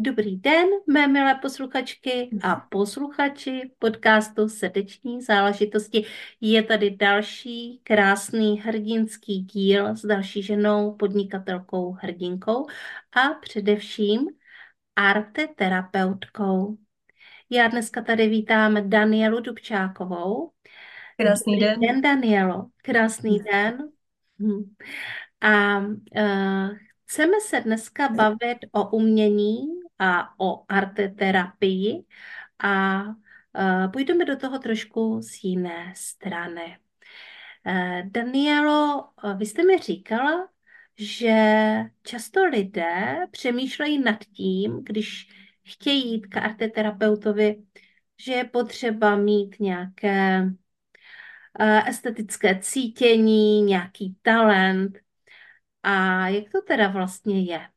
Dobrý den, mé milé posluchačky a posluchači podcastu Srdeční záležitosti. Je tady další krásný hrdinský díl s další ženou, podnikatelkou, hrdinkou a především arte terapeutkou. Já dneska tady vítám Danielu Dubčákovou. Krásný den. den, Danielo. Krásný den. Hm. A uh, chceme se dneska bavit o umění a o arteterapii a uh, půjdeme do toho trošku z jiné strany. Uh, Danielo, vy jste mi říkala, že často lidé přemýšlejí nad tím, když chtějí jít k arteterapeutovi, že je potřeba mít nějaké uh, estetické cítění, nějaký talent. A jak to teda vlastně je?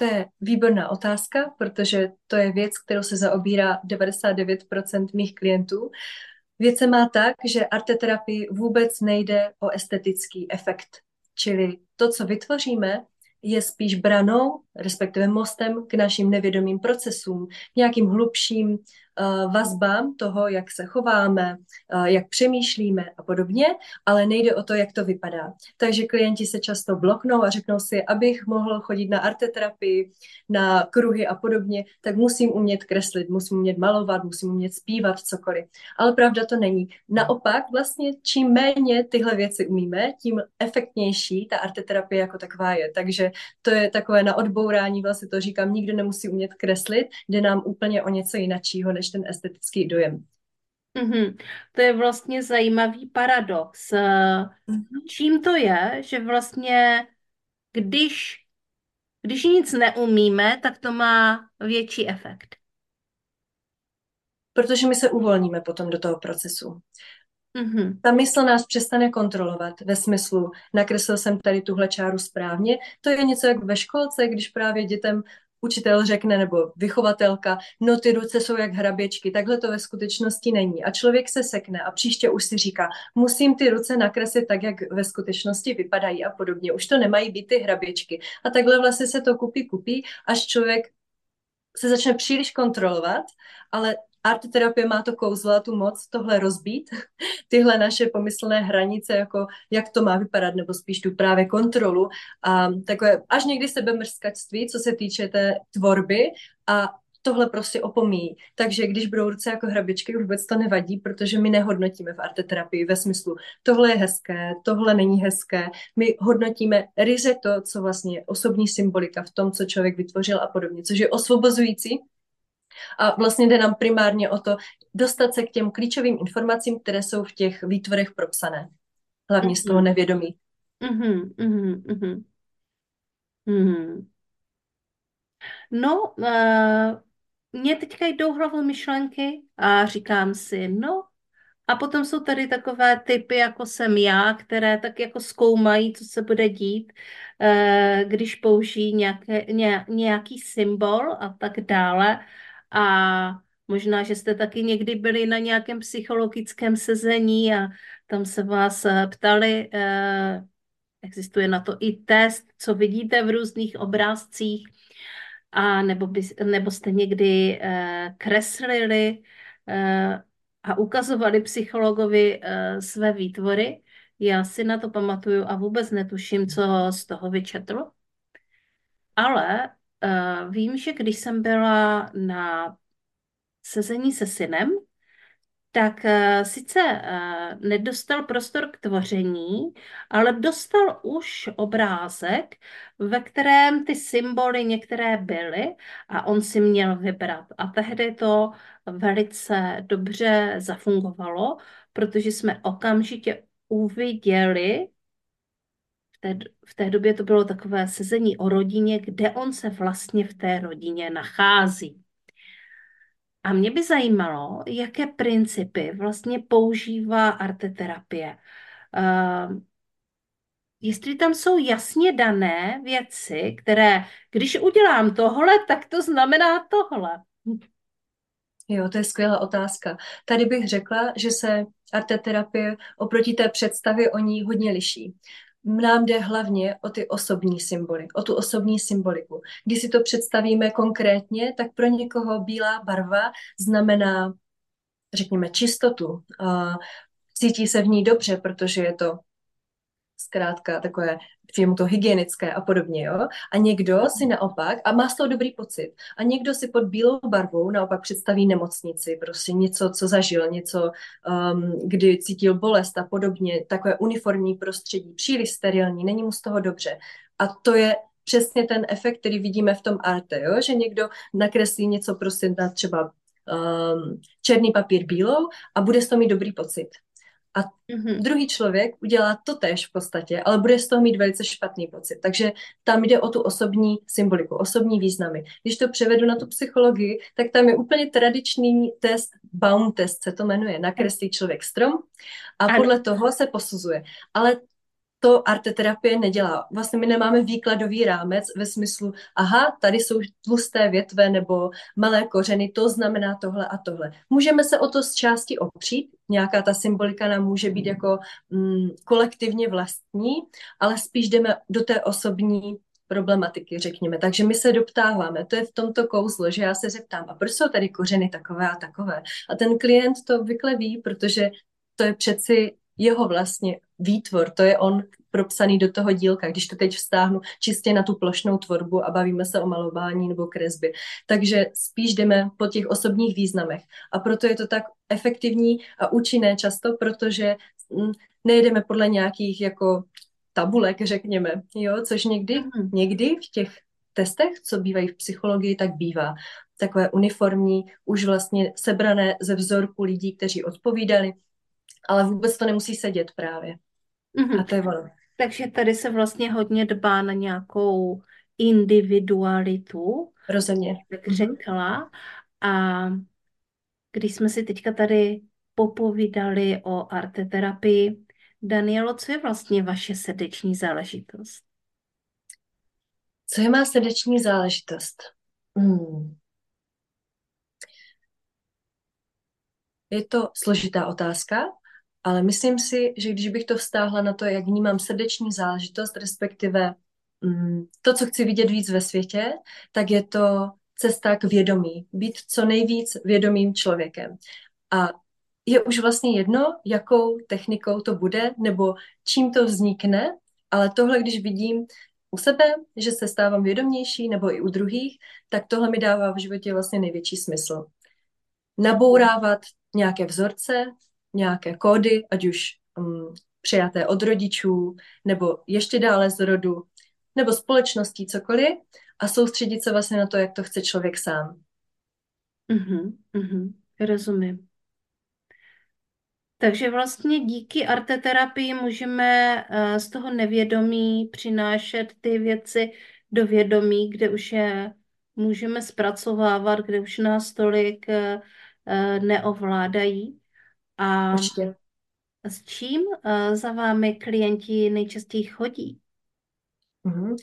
To je výborná otázka, protože to je věc, kterou se zaobírá 99% mých klientů. Věc se má tak, že arteterapii vůbec nejde o estetický efekt. Čili to, co vytvoříme, je spíš branou, respektive mostem k našim nevědomým procesům, nějakým hlubším vazbám toho, jak se chováme, uh, jak přemýšlíme a podobně, ale nejde o to, jak to vypadá. Takže klienti se často bloknou a řeknou si, abych mohl chodit na arteterapii, na kruhy a podobně, tak musím umět kreslit, musím umět malovat, musím umět zpívat, cokoliv. Ale pravda to není. Naopak, vlastně čím méně tyhle věci umíme, tím efektnější ta arteterapie jako taková je. Takže to je takové na odbourání, vlastně to říkám, nikdo nemusí umět kreslit, jde nám úplně o něco jiného, než ten estetický dojem. Mm-hmm. To je vlastně zajímavý paradox. Mm-hmm. Čím to je, že vlastně když, když nic neumíme, tak to má větší efekt? Protože my se uvolníme potom do toho procesu. Mm-hmm. Ta mysl nás přestane kontrolovat ve smyslu, nakreslil jsem tady tuhle čáru správně. To je něco jak ve školce, když právě dětem učitel řekne nebo vychovatelka, no ty ruce jsou jak hraběčky, takhle to ve skutečnosti není. A člověk se sekne a příště už si říká, musím ty ruce nakreslit tak, jak ve skutečnosti vypadají a podobně. Už to nemají být ty hraběčky. A takhle vlastně se to kupí, kupí, až člověk se začne příliš kontrolovat, ale art terapie má to kouzlo tu moc tohle rozbít, tyhle naše pomyslné hranice, jako jak to má vypadat, nebo spíš tu právě kontrolu a takové až někdy sebemrskačství, co se týče té tvorby a tohle prostě opomíjí. Takže když budou ruce jako hrabičky, vůbec to nevadí, protože my nehodnotíme v arteterapii ve smyslu, tohle je hezké, tohle není hezké. My hodnotíme ryze to, co vlastně je osobní symbolika v tom, co člověk vytvořil a podobně, což je osvobozující, a vlastně jde nám primárně o to dostat se k těm klíčovým informacím, které jsou v těch výtvorech propsané. Hlavně mm-hmm. z toho mhm. nevědomí. Mm-hmm, mm-hmm, mm-hmm. No, uh, mě teďka jdou hlavou myšlenky a říkám si, no, a potom jsou tady takové typy, jako jsem já, které tak jako zkoumají, co se bude dít, uh, když použijí nějaké, ně, nějaký symbol a tak dále. A možná, že jste taky někdy byli na nějakém psychologickém sezení a tam se vás eh, ptali, eh, existuje na to i test, co vidíte v různých obrázcích, a nebo, by, nebo jste někdy eh, kreslili a ukazovali psychologovi své výtvory. Já si na to pamatuju a vůbec netuším, co z toho vyčetl. Ale Vím, že když jsem byla na sezení se synem, tak uh, sice uh, nedostal prostor k tvoření, ale dostal už obrázek, ve kterém ty symboly některé byly a on si měl vybrat. A tehdy to velice dobře zafungovalo, protože jsme okamžitě uviděli té, v té době to bylo takové sezení o rodině, kde on se vlastně v té rodině nachází. A mě by zajímalo, jaké principy vlastně používá arteterapie. Uh, jestli tam jsou jasně dané věci, které, když udělám tohle, tak to znamená tohle. Jo, to je skvělá otázka. Tady bych řekla, že se arteterapie oproti té představě o ní hodně liší. Nám jde hlavně o ty osobní symboly, o tu osobní symboliku. Když si to představíme konkrétně, tak pro někoho bílá barva znamená, řekněme, čistotu. Cítí se v ní dobře, protože je to zkrátka takové, přijde mu to hygienické a podobně, jo. A někdo si naopak, a má z toho dobrý pocit, a někdo si pod bílou barvou naopak představí nemocnici, prostě něco, co zažil, něco, um, kdy cítil bolest a podobně, takové uniformní prostředí, příliš sterilní, není mu z toho dobře. A to je přesně ten efekt, který vidíme v tom arte, jo? že někdo nakreslí něco prostě na třeba um, černý papír bílou a bude z toho mít dobrý pocit. A mm-hmm. druhý člověk udělá to tež v podstatě, ale bude z toho mít velice špatný pocit. Takže tam jde o tu osobní symboliku, osobní významy. Když to převedu na tu psychologii, tak tam je úplně tradiční test, Baum test se to jmenuje, nakreslí člověk strom a ano. podle toho se posuzuje. Ale to arteterapie nedělá. Vlastně my nemáme výkladový rámec ve smyslu, aha, tady jsou tlusté větve nebo malé kořeny, to znamená tohle a tohle. Můžeme se o to z části opřít, nějaká ta symbolika nám může být jako mm, kolektivně vlastní, ale spíš jdeme do té osobní problematiky, řekněme. Takže my se doptáváme, to je v tomto kouzlo, že já se zeptám, a proč jsou tady kořeny takové a takové? A ten klient to vykle ví, protože to je přeci jeho vlastně výtvor, to je on propsaný do toho dílka, když to teď vztáhnu čistě na tu plošnou tvorbu a bavíme se o malování nebo kresbě. Takže spíš jdeme po těch osobních významech. A proto je to tak efektivní a účinné často, protože mm, nejedeme podle nějakých jako tabulek, řekněme, jo, což někdy, mm. někdy v těch testech, co bývají v psychologii, tak bývá takové uniformní, už vlastně sebrané ze vzorku lidí, kteří odpovídali, ale vůbec to nemusí sedět právě. Mm-hmm. A to je ono. Takže tady se vlastně hodně dbá na nějakou individualitu, Rozhodně. jak mm-hmm. řekla. A když jsme si teďka tady popovídali o arteterapii, Danielo, co je vlastně vaše srdeční záležitost? Co je má srdeční záležitost? Hmm. Je to složitá otázka, ale myslím si, že když bych to vztáhla na to, jak vnímám srdeční záležitost, respektive mm, to, co chci vidět víc ve světě, tak je to cesta k vědomí. Být co nejvíc vědomým člověkem. A je už vlastně jedno, jakou technikou to bude, nebo čím to vznikne, ale tohle, když vidím u sebe, že se stávám vědomější, nebo i u druhých, tak tohle mi dává v životě vlastně největší smysl. Nabourávat nějaké vzorce, nějaké kódy, ať už um, přijaté od rodičů, nebo ještě dále z rodu, nebo společností, cokoliv, a soustředit se vlastně na to, jak to chce člověk sám. Mhm, mhm, rozumím. Takže vlastně díky arteterapii můžeme uh, z toho nevědomí přinášet ty věci do vědomí, kde už je můžeme zpracovávat, kde už nás tolik uh, neovládají. A Určitě. s čím uh, za vámi klienti nejčastěji chodí? Mm-hmm.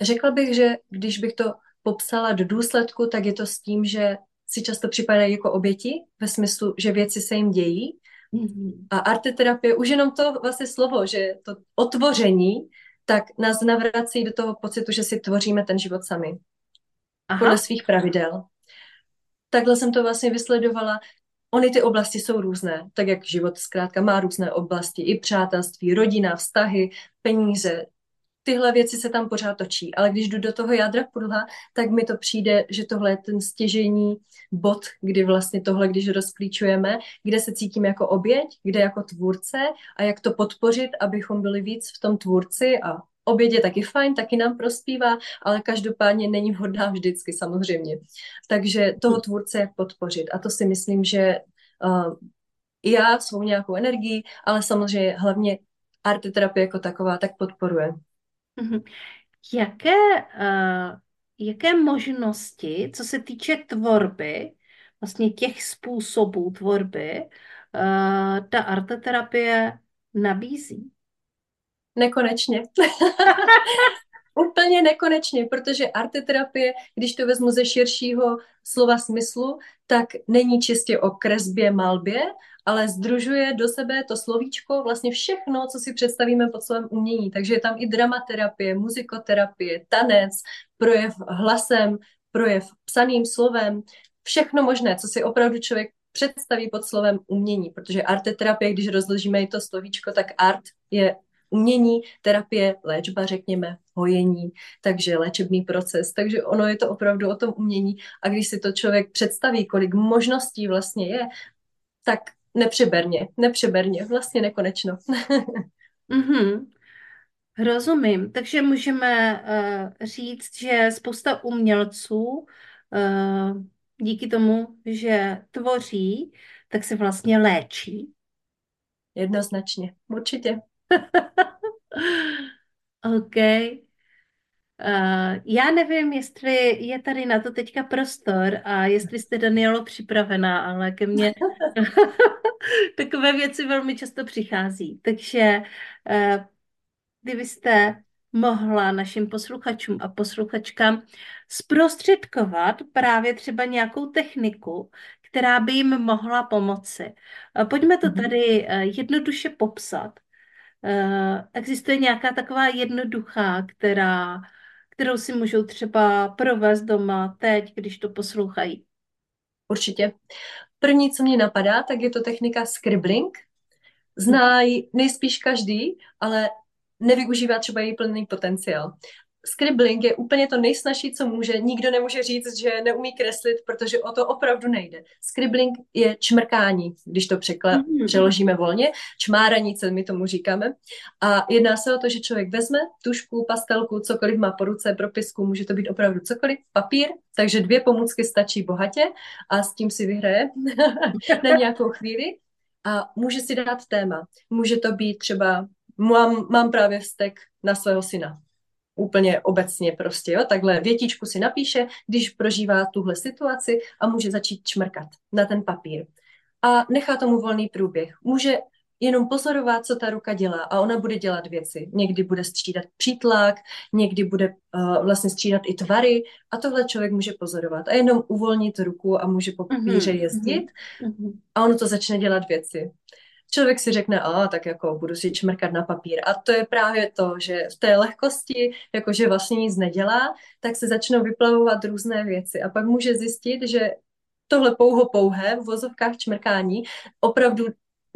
Řekla bych, že když bych to popsala do důsledku, tak je to s tím, že si často připadají jako oběti, ve smyslu, že věci se jim dějí. Mm-hmm. A arteterapie, už jenom to vlastně slovo, že to otvoření, tak nás navrací do toho pocitu, že si tvoříme ten život sami. Aha. Podle svých pravidel. Takhle jsem to vlastně vysledovala Ony ty oblasti jsou různé, tak jak život zkrátka má různé oblasti, i přátelství, rodina, vztahy, peníze, tyhle věci se tam pořád točí. Ale když jdu do toho jádra pudla, tak mi to přijde, že tohle je ten stěžení bod, kdy vlastně tohle, když rozklíčujeme, kde se cítím jako oběť, kde jako tvůrce a jak to podpořit, abychom byli víc v tom tvůrci a oběd je taky fajn, taky nám prospívá, ale každopádně není vhodná vždycky samozřejmě. Takže toho tvůrce jak podpořit. A to si myslím, že uh, já svou nějakou energii, ale samozřejmě hlavně arteterapie jako taková tak podporuje. Mm-hmm. Jaké, uh, jaké možnosti, co se týče tvorby, vlastně těch způsobů tvorby, uh, ta arteterapie nabízí? Nekonečně. Úplně nekonečně, protože arteterapie, když to vezmu ze širšího slova smyslu, tak není čistě o kresbě, malbě, ale združuje do sebe to slovíčko vlastně všechno, co si představíme pod slovem umění. Takže je tam i dramaterapie, muzikoterapie, tanec, projev hlasem, projev psaným slovem, všechno možné, co si opravdu člověk představí pod slovem umění, protože arteterapie, když rozložíme i to slovíčko, tak art je umění, terapie, léčba, řekněme, hojení, takže léčebný proces. Takže ono je to opravdu o tom umění. A když si to člověk představí, kolik možností vlastně je, tak nepřeberně, nepřeberně, vlastně nekonečno. mm-hmm. Rozumím. Takže můžeme uh, říct, že spousta umělců uh, díky tomu, že tvoří, tak se vlastně léčí. Jednoznačně, určitě. OK. Uh, já nevím, jestli je tady na to teďka prostor a jestli jste, Danielo, připravená, ale ke mně takové věci velmi často přichází. Takže uh, kdybyste mohla našim posluchačům a posluchačkám zprostředkovat právě třeba nějakou techniku, která by jim mohla pomoci. Pojďme to mhm. tady jednoduše popsat. Existuje nějaká taková jednoduchá, která, kterou si můžou třeba provést doma teď, když to poslouchají? Určitě. První, co mě napadá, tak je to technika scribbling. Zná ji nejspíš každý, ale nevyužívá třeba její plný potenciál. Scribbling je úplně to nejsnažší, co může. Nikdo nemůže říct, že neumí kreslit, protože o to opravdu nejde. Scribbling je čmrkání, když to překla- mm-hmm. přeložíme volně. Čmáranice, my tomu říkáme. A jedná se o to, že člověk vezme tušku, pastelku, cokoliv má po ruce, propisku, může to být opravdu cokoliv, papír, takže dvě pomůcky stačí bohatě a s tím si vyhraje na nějakou chvíli. A může si dát téma. Může to být třeba mám, mám právě vztek na svého syna. Úplně obecně prostě, jo, takhle větičku si napíše, když prožívá tuhle situaci a může začít čmrkat na ten papír. A nechá tomu volný průběh. Může jenom pozorovat, co ta ruka dělá a ona bude dělat věci. Někdy bude střídat přítlak, někdy bude uh, vlastně střídat i tvary a tohle člověk může pozorovat a jenom uvolnit ruku a může po papíře mhm, jezdit mm-hmm. a ono to začne dělat věci člověk si řekne, a tak jako budu si čmrkat na papír. A to je právě to, že v té lehkosti, jakože vlastně nic nedělá, tak se začnou vyplavovat různé věci. A pak může zjistit, že tohle pouho pouhé v vozovkách čmrkání opravdu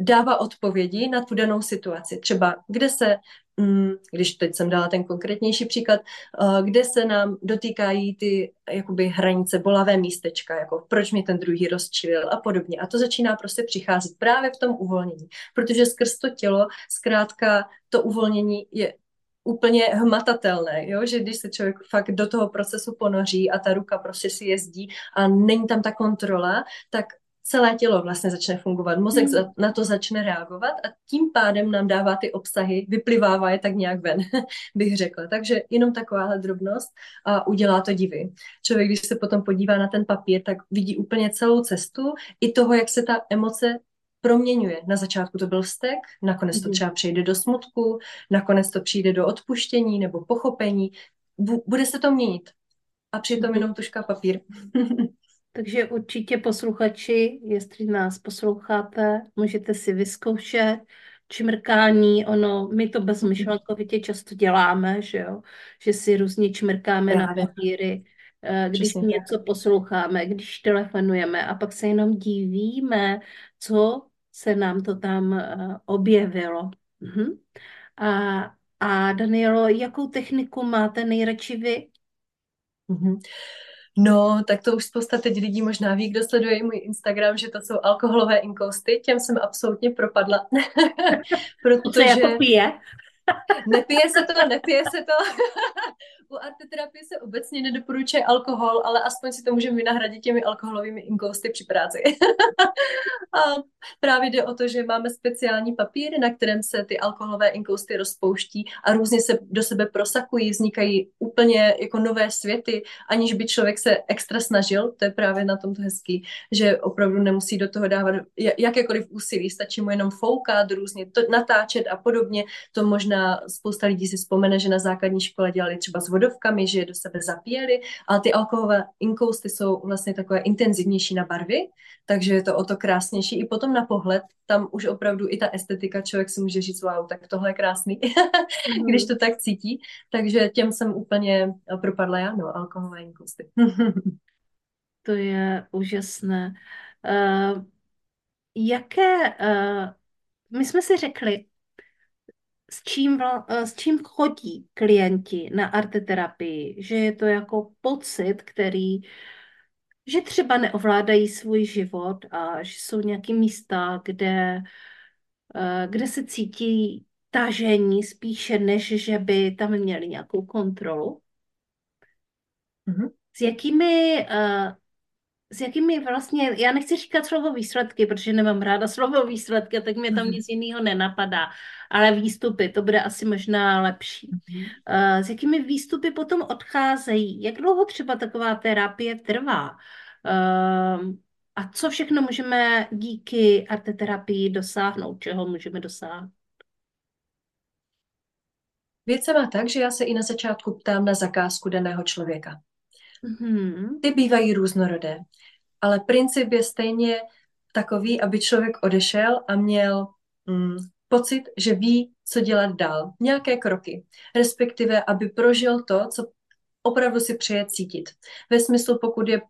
dává odpovědi na tu danou situaci. Třeba kde se Mm, když teď jsem dala ten konkrétnější příklad, eh, kde se nám dotýkají ty jakoby hranice, bolavé místečka, jako proč mi ten druhý rozčilil a podobně. A to začíná prostě přicházet právě v tom uvolnění, protože skrz to tělo zkrátka to uvolnění je úplně hmatatelné, jo? že když se člověk fakt do toho procesu ponoří a ta ruka prostě si jezdí a není tam ta kontrola, tak celé tělo vlastně začne fungovat, mozek mm. na to začne reagovat a tím pádem nám dává ty obsahy, vyplivává je tak nějak ven, bych řekla. Takže jenom takováhle drobnost a udělá to divy. Člověk, když se potom podívá na ten papír, tak vidí úplně celou cestu i toho, jak se ta emoce proměňuje. Na začátku to byl vztek, nakonec to mhm. třeba přejde do smutku, nakonec to přijde do odpuštění nebo pochopení. Bude se to měnit. A přitom mhm. jenom tuška papír. Takže určitě posluchači, jestli nás posloucháte, můžete si vyzkoušet čmrkání, ono, my to bezmyšlenkovitě často děláme, že jo, že si různě čmrkáme Právě. na papíry, eh, když Přesně. něco posloucháme, když telefonujeme a pak se jenom divíme, co se nám to tam eh, objevilo. Mhm. A, a Danielo, jakou techniku máte nejradši vy? Mhm. No, tak to už spousta teď lidí možná ví, kdo sleduje můj Instagram, že to jsou alkoholové inkousty, těm jsem absolutně propadla. Protože... Co jako pije? nepije se to, nepije se to. u arteterapie se obecně nedoporučuje alkohol, ale aspoň si to můžeme vynahradit těmi alkoholovými inkousty při práci. a právě jde o to, že máme speciální papír, na kterém se ty alkoholové inkousty rozpouští a různě se do sebe prosakují, vznikají úplně jako nové světy, aniž by člověk se extra snažil, to je právě na tomto hezký, že opravdu nemusí do toho dávat jakékoliv úsilí, stačí mu jenom foukat, různě to, natáčet a podobně. To možná spousta lidí si vzpomene, že na základní škole dělali třeba s vodovkami, že je do sebe zapíjeli, ale ty alkoholové inkousty jsou vlastně takové intenzivnější na barvy, takže je to o to krásnější. I potom na pohled, tam už opravdu i ta estetika, člověk si může říct, wow, tak tohle je krásný, mm-hmm. když to tak cítí. Takže těm jsem úplně propadla já, no, alkoholové inkousty. to je úžasné. Uh, jaké, uh, my jsme si řekli, s čím, eh, s čím chodí klienti na arteterapii, že je to jako pocit, který, že třeba neovládají svůj život a že jsou nějaké místa, kde, eh, kde se cítí tažení spíše, než že by tam měli nějakou kontrolu. Mm-hmm. S jakými uh, s jakými vlastně, já nechci říkat slovo výsledky, protože nemám ráda slovo výsledky, tak mě tam mhm. nic jiného nenapadá, ale výstupy, to bude asi možná lepší. Mhm. Eh, s jakými výstupy potom odcházejí? Jak dlouho třeba taková terapie trvá? Ehm, a co všechno můžeme díky arteterapii dosáhnout? Čeho můžeme dosáhnout? Věc se má tak, že já se i na začátku ptám na zakázku daného člověka. Mm-hmm. Ty bývají různorodé, ale princip je stejně takový, aby člověk odešel a měl mm, pocit, že ví, co dělat dál. Nějaké kroky. Respektive, aby prožil to, co opravdu si přeje cítit. Ve smyslu, pokud je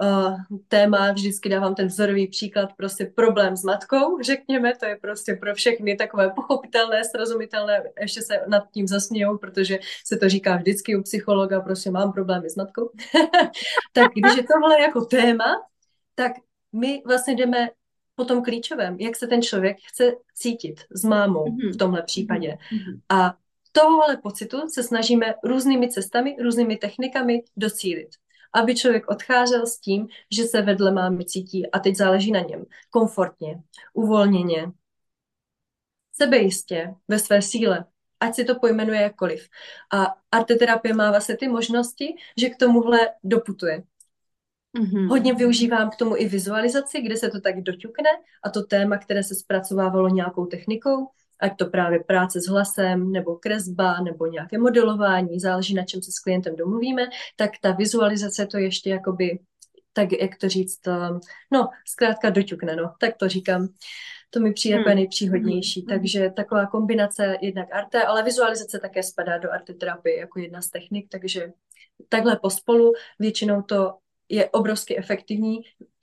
uh, téma, vždycky dávám ten vzorový příklad, prostě problém s matkou, řekněme, to je prostě pro všechny takové pochopitelné, srozumitelné, ještě se nad tím zasmějou, protože se to říká vždycky u psychologa, prostě mám problémy s matkou. tak když je tohle jako téma, tak my vlastně jdeme po tom klíčovém, jak se ten člověk chce cítit s mámou mm-hmm. v tomhle případě. Mm-hmm. A tohohle pocitu se snažíme různými cestami, různými technikami docílit aby člověk odcházel s tím, že se vedle mámy cítí a teď záleží na něm komfortně, uvolněně, sebejistě, ve své síle, ať si to pojmenuje jakkoliv. A arteterapie má vlastně ty možnosti, že k tomuhle doputuje. Mm-hmm. Hodně využívám k tomu i vizualizaci, kde se to tak doťukne a to téma, které se zpracovávalo nějakou technikou, ať to právě práce s hlasem, nebo kresba, nebo nějaké modelování, záleží na čem se s klientem domluvíme, tak ta vizualizace to ještě jakoby, tak jak to říct, no, zkrátka doťukne, no, tak to říkám. To mi přijde hmm. nejpříhodnější. Hmm. Takže taková kombinace jednak arte, ale vizualizace také spadá do arteterapie jako jedna z technik, takže takhle pospolu většinou to je obrovsky efektivní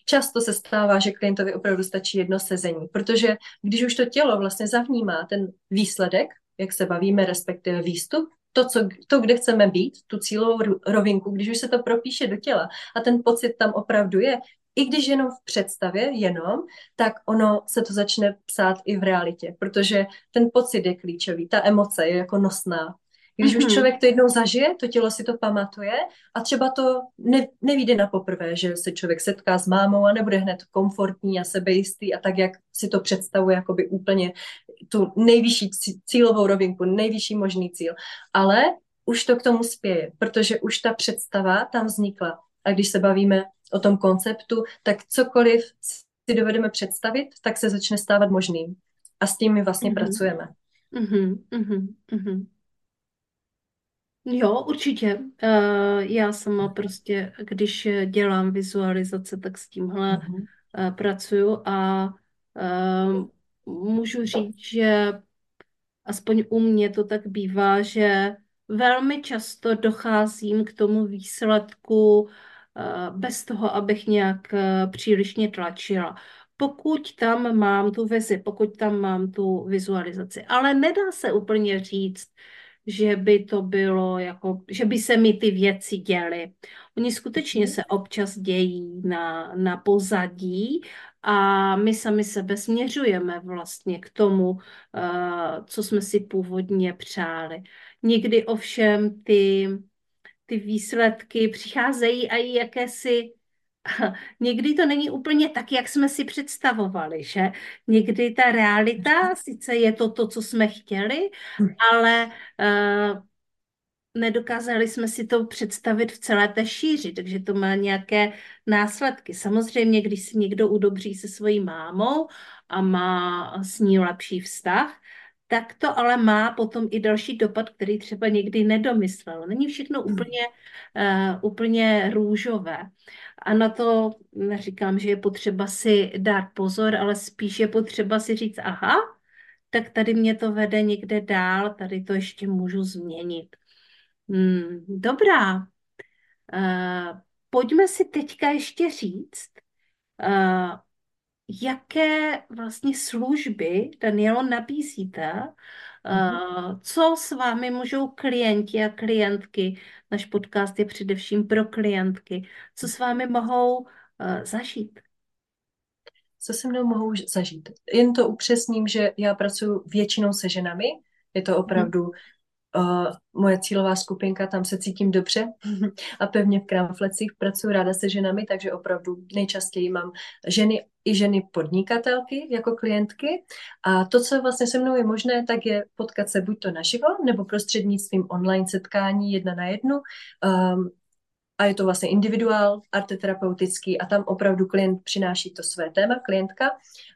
často se stává, že klientovi opravdu stačí jedno sezení, protože když už to tělo vlastně zavnímá ten výsledek, jak se bavíme, respektive výstup, to, co, to, kde chceme být, tu cílovou rovinku, když už se to propíše do těla a ten pocit tam opravdu je, i když jenom v představě, jenom, tak ono se to začne psát i v realitě, protože ten pocit je klíčový, ta emoce je jako nosná. Když mm-hmm. už mhm. člověk to jednou zažije, to tělo si to pamatuje a třeba to ne, nevíde na poprvé, že se člověk setká s mámou a nebude hned komfortní a sebejistý a tak, jak si to představuje, jakoby úplně tu nejvyšší cílovou rovinku, nejvyšší možný cíl. Ale už to k tomu spěje, protože už ta představa tam vznikla. A když se bavíme o tom konceptu, tak cokoliv si dovedeme představit, tak se začne stávat možným. A s tím my vlastně mm-hmm. pracujeme. Mm-hmm. Mm-hmm. Jo, určitě. Uh, já sama prostě, když dělám vizualizace, tak s tímhle uh, pracuju a uh, můžu říct, že aspoň u mě to tak bývá, že velmi často docházím k tomu výsledku bez toho, abych nějak přílišně tlačila. Pokud tam mám tu vizi, pokud tam mám tu vizualizaci. Ale nedá se úplně říct, že by to bylo jako, že by se mi ty věci děly. Oni skutečně mhm. se občas dějí na, na pozadí a my sami sebe směřujeme vlastně k tomu, uh, co jsme si původně přáli. Někdy ovšem ty ty výsledky přicházejí a i jakési někdy to není úplně tak, jak jsme si představovali, že někdy ta realita, sice je to to, co jsme chtěli, ale uh, nedokázali jsme si to představit v celé té šíři, takže to má nějaké následky. Samozřejmě, když si někdo udobří se svojí mámou a má s ní lepší vztah, tak to ale má potom i další dopad, který třeba někdy nedomyslel. Není všechno úplně, uh, úplně růžové. A na to neříkám, že je potřeba si dát pozor, ale spíš je potřeba si říct, aha, tak tady mě to vede někde dál, tady to ještě můžu změnit. Hmm, dobrá. Uh, pojďme si teďka ještě říct, uh, jaké vlastně služby, Danielo, nabízíte, co s vámi můžou klienti a klientky, náš podcast je především pro klientky, co s vámi mohou uh, zažít? Co se mnou mohou zažít? Jen to upřesním, že já pracuji většinou se ženami, je to opravdu Uh, moje cílová skupinka, tam se cítím dobře a pevně v kramflecích pracuji ráda se ženami, takže opravdu nejčastěji mám ženy i ženy podnikatelky jako klientky a to, co vlastně se mnou je možné, tak je potkat se buď to naživo, nebo prostřednictvím online setkání jedna na jednu um, a je to vlastně individuál, arteterapeutický a tam opravdu klient přináší to své téma, klientka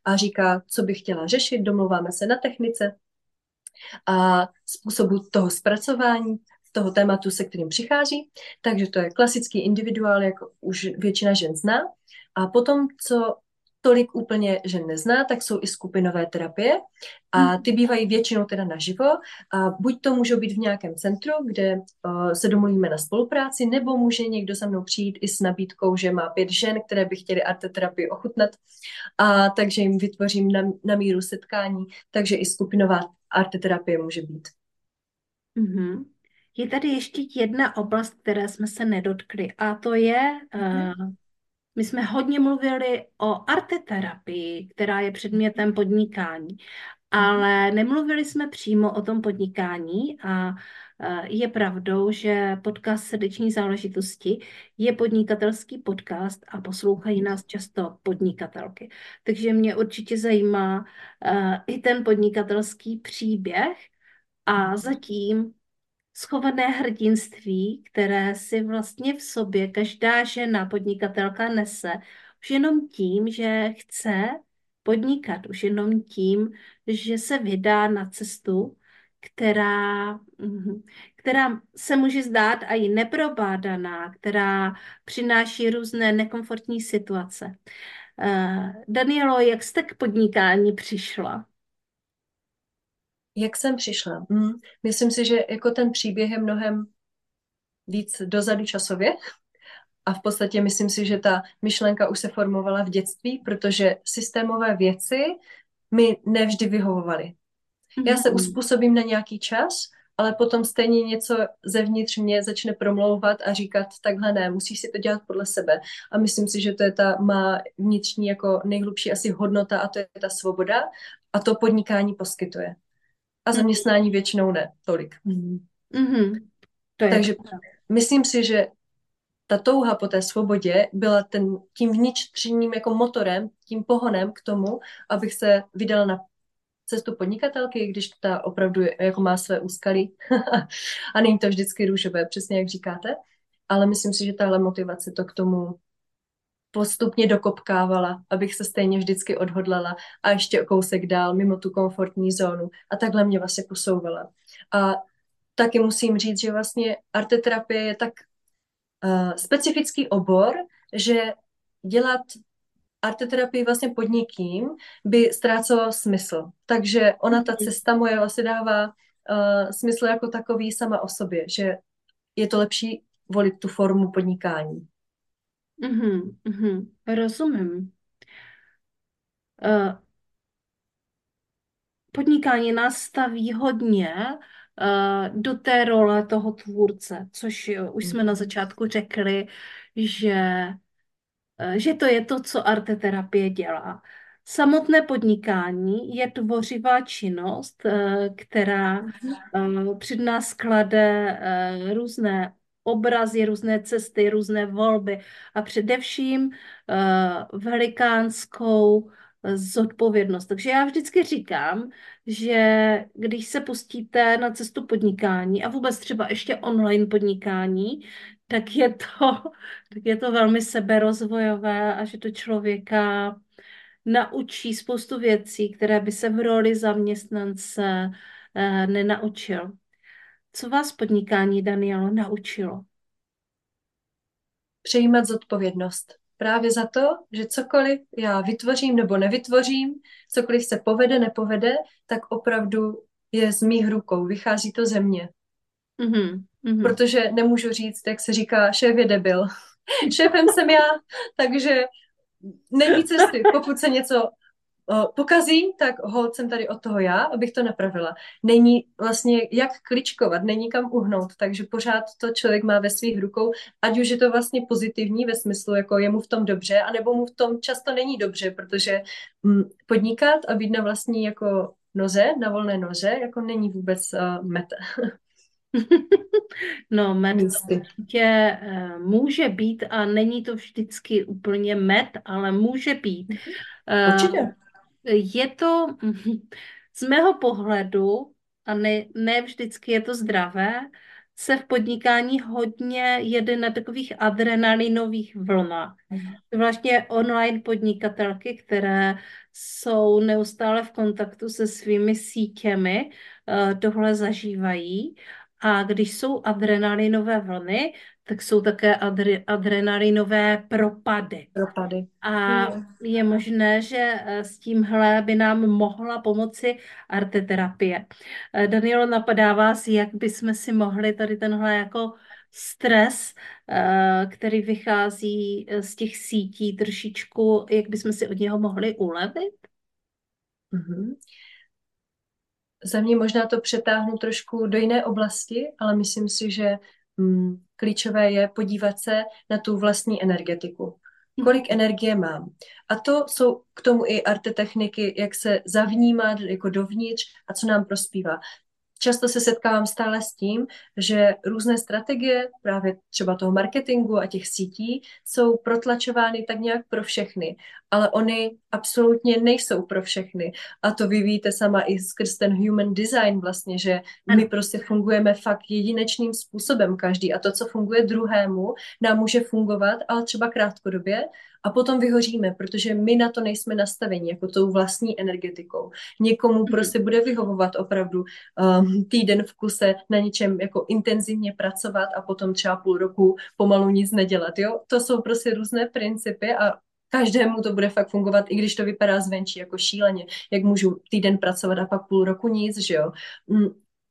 a říká, co by chtěla řešit, domluváme se na technice, a způsobu toho zpracování toho tématu, se kterým přichází. Takže to je klasický individuál, jak už většina žen zná. A potom, co tolik úplně žen nezná, tak jsou i skupinové terapie a hmm. ty bývají většinou teda naživo a buď to můžou být v nějakém centru, kde uh, se domluvíme na spolupráci, nebo může někdo se mnou přijít i s nabídkou, že má pět žen, které by chtěly arteterapii ochutnat a takže jim vytvořím na, na míru setkání, takže i skupinová arteterapie může být. Mm-hmm. Je tady ještě jedna oblast, které jsme se nedotkli a to je uh, my jsme hodně mluvili o arteterapii, která je předmětem podnikání, ale nemluvili jsme přímo o tom podnikání a je pravdou, že podcast Srdeční záležitosti je podnikatelský podcast a poslouchají nás často podnikatelky. Takže mě určitě zajímá i ten podnikatelský příběh a zatím schované hrdinství, které si vlastně v sobě každá žena podnikatelka nese, už jenom tím, že chce podnikat, už jenom tím, že se vydá na cestu, která, mhm, která se může zdát i neprobádaná, která přináší různé nekomfortní situace. Uh, Danielo, jak jste k podnikání přišla? Jak jsem přišla? Hmm. Myslím si, že jako ten příběh je mnohem víc dozadu časově. A v podstatě myslím si, že ta myšlenka už se formovala v dětství, protože systémové věci mi nevždy vyhovovaly. Já se mhm. uspůsobím na nějaký čas, ale potom stejně něco zevnitř mě začne promlouvat a říkat, takhle ne, musíš si to dělat podle sebe. A myslím si, že to je ta má vnitřní jako nejhlubší asi hodnota a to je ta svoboda a to podnikání poskytuje a zaměstnání většinou ne tolik. Mm-hmm. To je Takže pravda. myslím si, že ta touha po té svobodě byla ten, tím vnitřním jako motorem, tím pohonem k tomu, abych se vydala na cestu podnikatelky, když ta opravdu jako má své úskalí a není to vždycky růžové, přesně jak říkáte, ale myslím si, že tahle motivace to k tomu postupně dokopkávala, abych se stejně vždycky odhodlala a ještě o kousek dál, mimo tu komfortní zónu. A takhle mě vlastně posouvala. A taky musím říct, že vlastně arteterapie je tak uh, specifický obor, že dělat arteterapii vlastně pod někým by ztrácelo smysl. Takže ona, ta mhm. cesta moje vlastně dává uh, smysl jako takový sama o sobě, že je to lepší volit tu formu podnikání. Mhm, mhm, rozumím. Uh, podnikání nás staví hodně uh, do té role toho tvůrce, což uh, už jsme na začátku řekli, že, uh, že to je to, co arteterapie dělá. Samotné podnikání je tvořivá činnost, která před nás klade různé obrazy, různé cesty, různé volby a především uh, velikánskou zodpovědnost. Takže já vždycky říkám, že když se pustíte na cestu podnikání a vůbec třeba ještě online podnikání, tak je to, tak je to velmi seberozvojové a že to člověka naučí spoustu věcí, které by se v roli zaměstnance eh, nenaučil. Co vás podnikání, Danielo, naučilo? Přejímat zodpovědnost. Právě za to, že cokoliv já vytvořím nebo nevytvořím, cokoliv se povede, nepovede, tak opravdu je z mých rukou, vychází to ze mě. Mm-hmm. Protože nemůžu říct, jak se říká, šéf je debil. Šéfem jsem já, takže není cesty. Pokud se něco pokazí, tak hold jsem tady od toho já, abych to napravila. Není vlastně jak kličkovat, není kam uhnout, takže pořád to člověk má ve svých rukou, ať už je to vlastně pozitivní ve smyslu, jako je mu v tom dobře, anebo mu v tom často není dobře, protože mm, podnikat a být na vlastní jako noze, na volné noze, jako není vůbec uh, meta. No, med určitě uh, může být a není to vždycky úplně med, ale může být. Uh, určitě. Je to z mého pohledu, a ne, ne vždycky je to zdravé, se v podnikání hodně jede na takových adrenalinových vlnách. Mhm. Zvláště online podnikatelky, které jsou neustále v kontaktu se svými sítěmi, eh, tohle zažívají. A když jsou adrenalinové vlny, tak jsou také adre, adrenalinové propady. Propady. A je možné, že eh, s tímhle by nám mohla pomoci arteterapie. Eh, Danielo, napadá vás, jak bychom si mohli tady tenhle jako stres, eh, který vychází z těch sítí trošičku, jak bychom si od něho mohli ulevit? Mm-hmm. Za mě možná to přetáhnu trošku do jiné oblasti, ale myslím si, že klíčové je podívat se na tu vlastní energetiku. Kolik energie mám. A to jsou k tomu i artetechniky, jak se zavnímat jako dovnitř a co nám prospívá často se setkávám stále s tím, že různé strategie, právě třeba toho marketingu a těch sítí, jsou protlačovány tak nějak pro všechny, ale oni absolutně nejsou pro všechny. A to vy víte sama i skrz ten human design vlastně, že my prostě fungujeme fakt jedinečným způsobem každý a to, co funguje druhému, nám může fungovat, ale třeba krátkodobě a potom vyhoříme, protože my na to nejsme nastaveni jako tou vlastní energetikou. Někomu mhm. prostě bude vyhovovat opravdu um, týden v kuse na něčem jako intenzivně pracovat a potom třeba půl roku pomalu nic nedělat, jo? To jsou prostě různé principy a každému to bude fakt fungovat, i když to vypadá zvenčí jako šíleně, jak můžu týden pracovat a pak půl roku nic, že jo.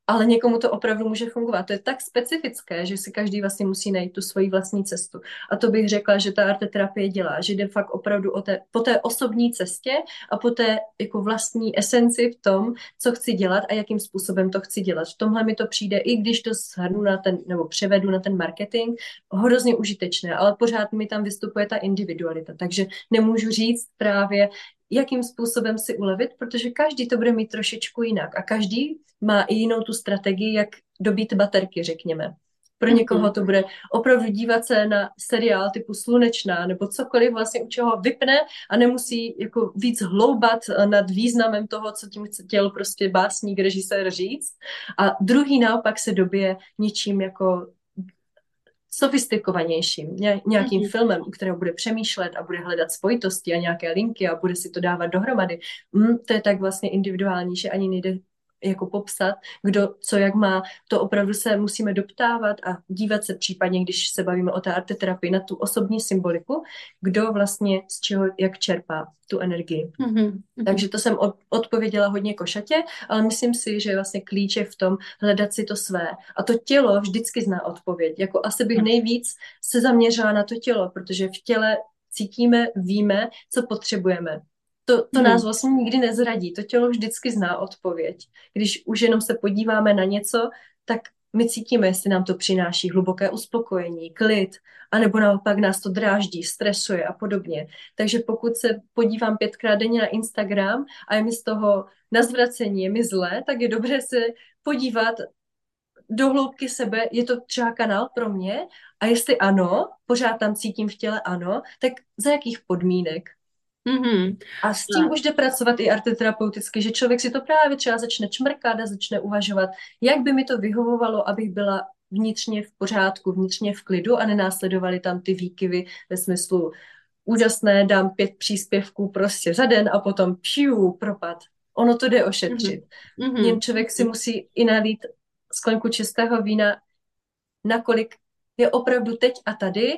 Ale někomu to opravdu může fungovat. To je tak specifické, že si každý vlastně musí najít tu svoji vlastní cestu. A to bych řekla, že ta arteterapie dělá, že jde fakt opravdu o té, po té osobní cestě a po té jako vlastní esenci v tom, co chci dělat a jakým způsobem to chci dělat. V tomhle mi to přijde, i když to shrnu na ten, nebo převedu na ten marketing, hrozně užitečné, ale pořád mi tam vystupuje ta individualita. Takže nemůžu říct právě, jakým způsobem si ulevit, protože každý to bude mít trošičku jinak a každý má i jinou tu strategii, jak dobít baterky, řekněme. Pro mhm. někoho to bude opravdu dívat se na seriál typu Slunečná nebo cokoliv vlastně u čeho vypne a nemusí jako víc hloubat nad významem toho, co tím chtěl prostě básník, režisér říct. A druhý naopak se dobije něčím jako sofistikovanějším, nějakým mm-hmm. filmem, u kterého bude přemýšlet a bude hledat spojitosti a nějaké linky a bude si to dávat dohromady. Mm, to je tak vlastně individuální, že ani nejde jako popsat, kdo co jak má, to opravdu se musíme doptávat a dívat se případně, když se bavíme o té arteterapii, na tu osobní symboliku, kdo vlastně z čeho jak čerpá tu energii. Mm-hmm. Takže to jsem odpověděla hodně košatě, ale myslím si, že vlastně klíč je v tom hledat si to své. A to tělo vždycky zná odpověď. Jako asi bych nejvíc se zaměřila na to tělo, protože v těle cítíme, víme, co potřebujeme to, to hmm. nás vlastně nikdy nezradí. To tělo vždycky zná odpověď. Když už jenom se podíváme na něco, tak my cítíme, jestli nám to přináší hluboké uspokojení, klid, anebo naopak nás to dráždí, stresuje a podobně. Takže pokud se podívám pětkrát denně na Instagram a je mi z toho na zvracení, je mi zlé, tak je dobře se podívat do hloubky sebe, je to třeba kanál pro mě a jestli ano, pořád tam cítím v těle ano, tak za jakých podmínek? Mm-hmm. A s tím už jde pracovat i arteterapeuticky, že člověk si to právě třeba začne čmrkat a začne uvažovat, jak by mi to vyhovovalo, abych byla vnitřně v pořádku, vnitřně v klidu a nenásledovaly tam ty výkyvy ve smyslu úžasné, dám pět příspěvků prostě za den a potom pšiu, propad. Ono to jde ošetřit. Mm-hmm. Jen člověk si musí i nalít sklenku čistého vína, nakolik je opravdu teď a tady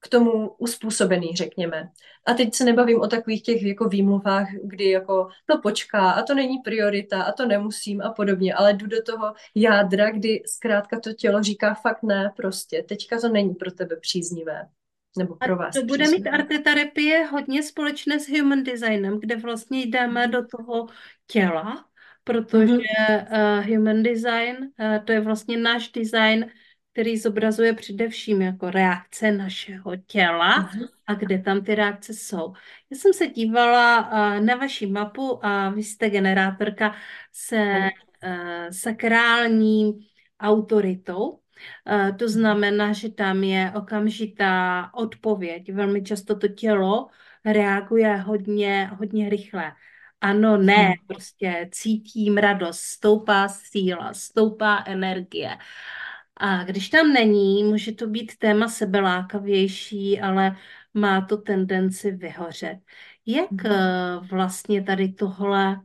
k tomu uspůsobený, řekněme. A teď se nebavím o takových těch jako výmluvách, kdy jako to počká a to není priorita a to nemusím a podobně, ale jdu do toho jádra, kdy zkrátka to tělo říká fakt ne, prostě, teďka to není pro tebe příznivé. Nebo pro vás. A to bude mít arteterapie hodně společné s human designem, kde vlastně jdeme do toho těla, protože uh, human design, uh, to je vlastně náš design, který zobrazuje především jako reakce našeho těla uh-huh. a kde tam ty reakce jsou. Já jsem se dívala uh, na vaši mapu a vy jste generátorka se uh, sakrální autoritou. Uh, to znamená, že tam je okamžitá odpověď. Velmi často to tělo reaguje hodně, hodně rychle. Ano, ne, prostě cítím radost, stoupá síla, stoupá energie. A když tam není, může to být téma sebelákavější, ale má to tendenci vyhořet. Jak mm. vlastně tady tohle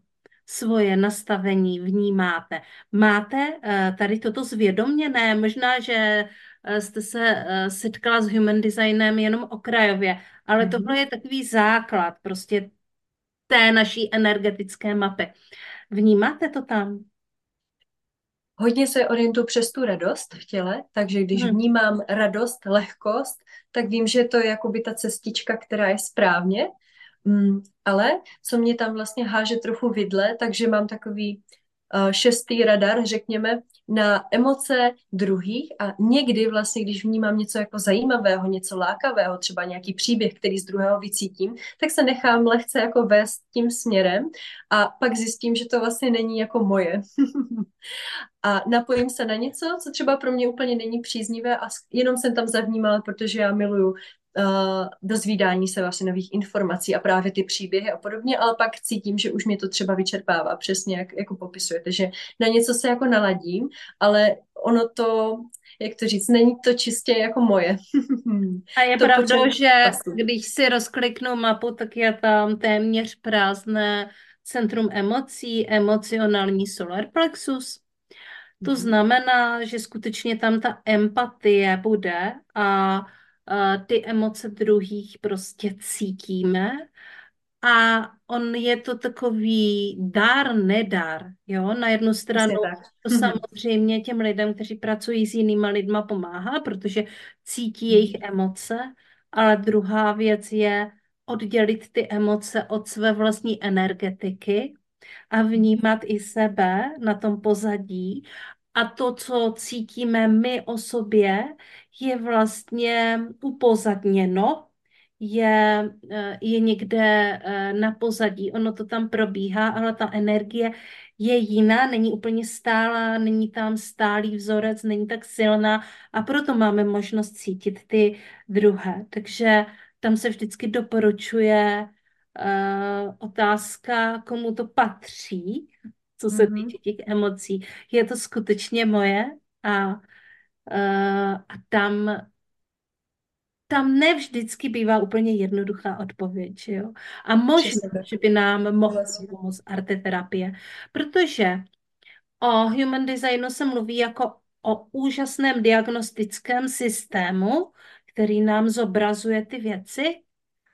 svoje nastavení vnímáte? Máte eh, tady toto zvědoměné? Možná, že eh, jste se setkala s human designem jenom okrajově, ale mm. tohle je takový základ prostě té naší energetické mapy. Vnímáte to tam? Hodně se orientuju přes tu radost v těle, takže když hmm. vnímám radost, lehkost, tak vím, že to je jakoby ta cestička, která je správně. Mm, ale co mě tam vlastně háže trochu vidle, takže mám takový uh, šestý radar, řekněme, na emoce druhých a někdy vlastně, když vnímám něco jako zajímavého, něco lákavého, třeba nějaký příběh, který z druhého vycítím, tak se nechám lehce jako vést tím směrem a pak zjistím, že to vlastně není jako moje. a napojím se na něco, co třeba pro mě úplně není příznivé a jenom jsem tam zavnímala, protože já miluju uh, dozvídání se vlastně nových informací a právě ty příběhy a podobně, ale pak cítím, že už mě to třeba vyčerpává, přesně jak jako popisujete, že na něco se jako naladím, ale ono to, jak to říct, není to čistě jako moje. A je pravda, že pasu. když si rozkliknu mapu, tak je tam téměř prázdné centrum emocí, emocionální solar plexus. To mhm. znamená, že skutečně tam ta empatie bude a ty emoce druhých prostě cítíme a on je to takový dar, nedar, jo, na jednu stranu to mhm. samozřejmě těm lidem, kteří pracují s jinýma lidma pomáhá, protože cítí jejich mhm. emoce, ale druhá věc je oddělit ty emoce od své vlastní energetiky a vnímat i sebe na tom pozadí a to, co cítíme my o sobě, je vlastně upozadněno, je, eh, je někde eh, na pozadí, ono to tam probíhá, ale ta energie je jiná, není úplně stálá, není tam stálý vzorec, není tak silná a proto máme možnost cítit ty druhé. Takže tam se vždycky doporučuje uh, otázka, komu to patří, co se mm-hmm. týče těch emocí. Je to skutečně moje a, uh, a tam tam ne vždycky bývá úplně jednoduchá odpověď, že jo? A možná, že by nám mohla pomoct arteterapie, protože o human designu se mluví jako o úžasném diagnostickém systému, který nám zobrazuje ty věci,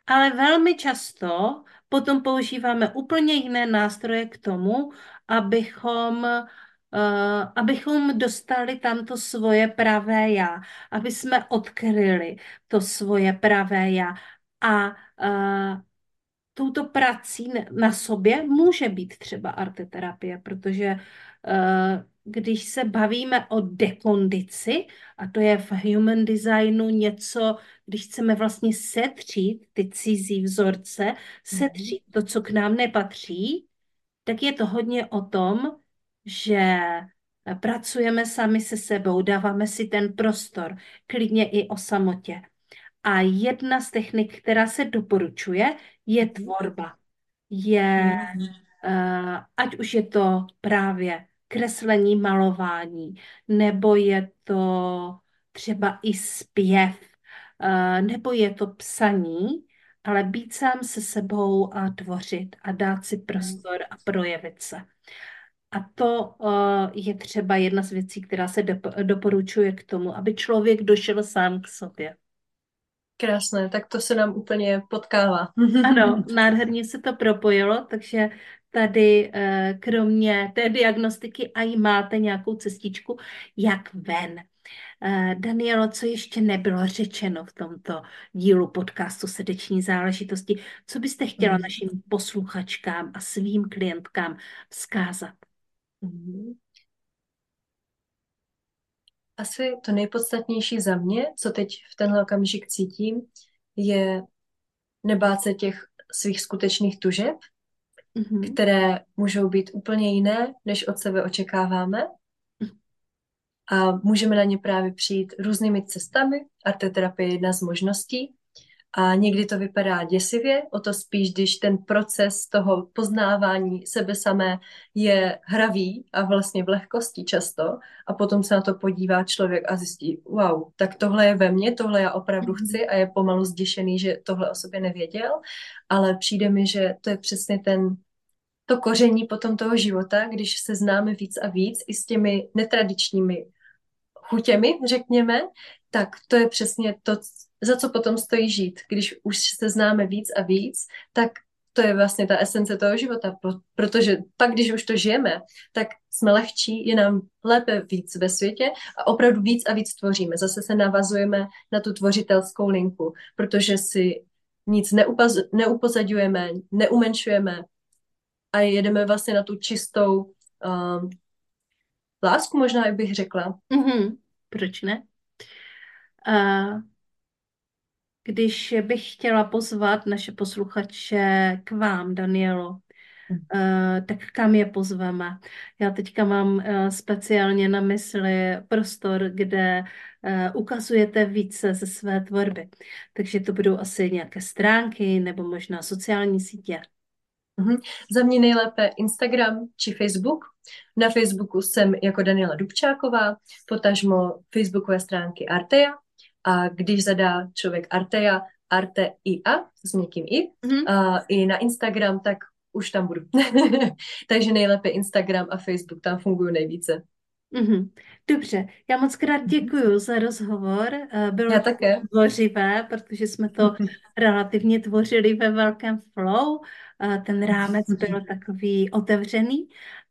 ale velmi často potom používáme úplně jiné nástroje k tomu, abychom Uh, abychom dostali tam to svoje pravé já, aby jsme odkryli to svoje pravé já. A uh, touto prací na sobě může být třeba arteterapie, protože uh, když se bavíme o dekondici, a to je v human designu něco, když chceme vlastně setřít ty cizí vzorce, setřít to, co k nám nepatří, tak je to hodně o tom, že pracujeme sami se sebou, dáváme si ten prostor, klidně i o samotě. A jedna z technik, která se doporučuje, je mhm. tvorba. Je, uh, ať už je to právě kreslení, malování, nebo je to třeba i zpěv, uh, nebo je to psaní, ale být sám se sebou a tvořit a dát si prostor a projevit se. A to uh, je třeba jedna z věcí, která se doporučuje k tomu, aby člověk došel sám k sobě. Krásné, tak to se nám úplně potkává. Ano, nádherně se to propojilo, takže tady uh, kromě té diagnostiky i máte nějakou cestičku, jak ven. Uh, Danielo, co ještě nebylo řečeno v tomto dílu podcastu Srdeční záležitosti, co byste chtěla mm. našim posluchačkám a svým klientkám vzkázat? Mm. Asi to nejpodstatnější za mě, co teď v tenhle okamžik cítím, je nebát se těch svých skutečných tužeb, mm-hmm. které můžou být úplně jiné, než od sebe očekáváme. A můžeme na ně právě přijít různými cestami. Arteterapie je jedna z možností. A někdy to vypadá děsivě, o to spíš, když ten proces toho poznávání sebe samé je hravý a vlastně v lehkosti často a potom se na to podívá člověk a zjistí, wow, tak tohle je ve mně, tohle já opravdu mhm. chci a je pomalu zděšený, že tohle o sobě nevěděl, ale přijde mi, že to je přesně ten to koření potom toho života, když se známe víc a víc i s těmi netradičními chutěmi, řekněme, tak to je přesně to, za co potom stojí žít. Když už se známe víc a víc, tak to je vlastně ta esence toho života, protože pak, když už to žijeme, tak jsme lehčí, je nám lépe víc ve světě a opravdu víc a víc tvoříme. Zase se navazujeme na tu tvořitelskou linku, protože si nic neupaz, neupozadujeme, neumenšujeme a jedeme vlastně na tu čistou um, lásku, možná, jak bych řekla. Mm-hmm. Proč ne? Uh, když bych chtěla pozvat naše posluchače k vám, Danielo, uh, tak kam je pozveme? Já teďka mám uh, speciálně na mysli prostor, kde uh, ukazujete více ze své tvorby. Takže to budou asi nějaké stránky nebo možná sociální sítě. Mm-hmm. Za mě nejlépe Instagram či Facebook. Na Facebooku jsem jako Daniela Dubčáková, potažmo facebookové stránky Arteja a když zadá člověk Arteja, Arte i a s někým i, mm-hmm. a i na Instagram, tak už tam budu. Takže nejlépe Instagram a Facebook, tam fungují nejvíce. Mm-hmm. Dobře, já moc krát mhm. děkuji za rozhovor. Eh, bylo já také. tvořivé, protože jsme to relativně tvořili ve velkém flow. Ten rámec byl takový otevřený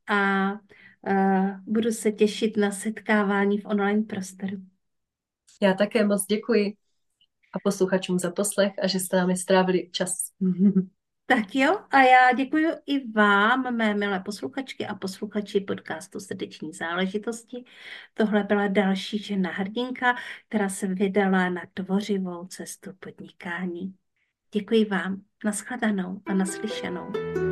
a eh, budu se těšit na setkávání v online prostoru. Já také moc děkuji a posluchačům za poslech a že jste námi strávili čas. Tak jo, a já děkuji i vám, mé milé posluchačky a posluchači podcastu Srdeční záležitosti. Tohle byla další žena hrdinka, která se vydala na tvořivou cestu podnikání. Děkuji vám, nashledanou a naslyšenou.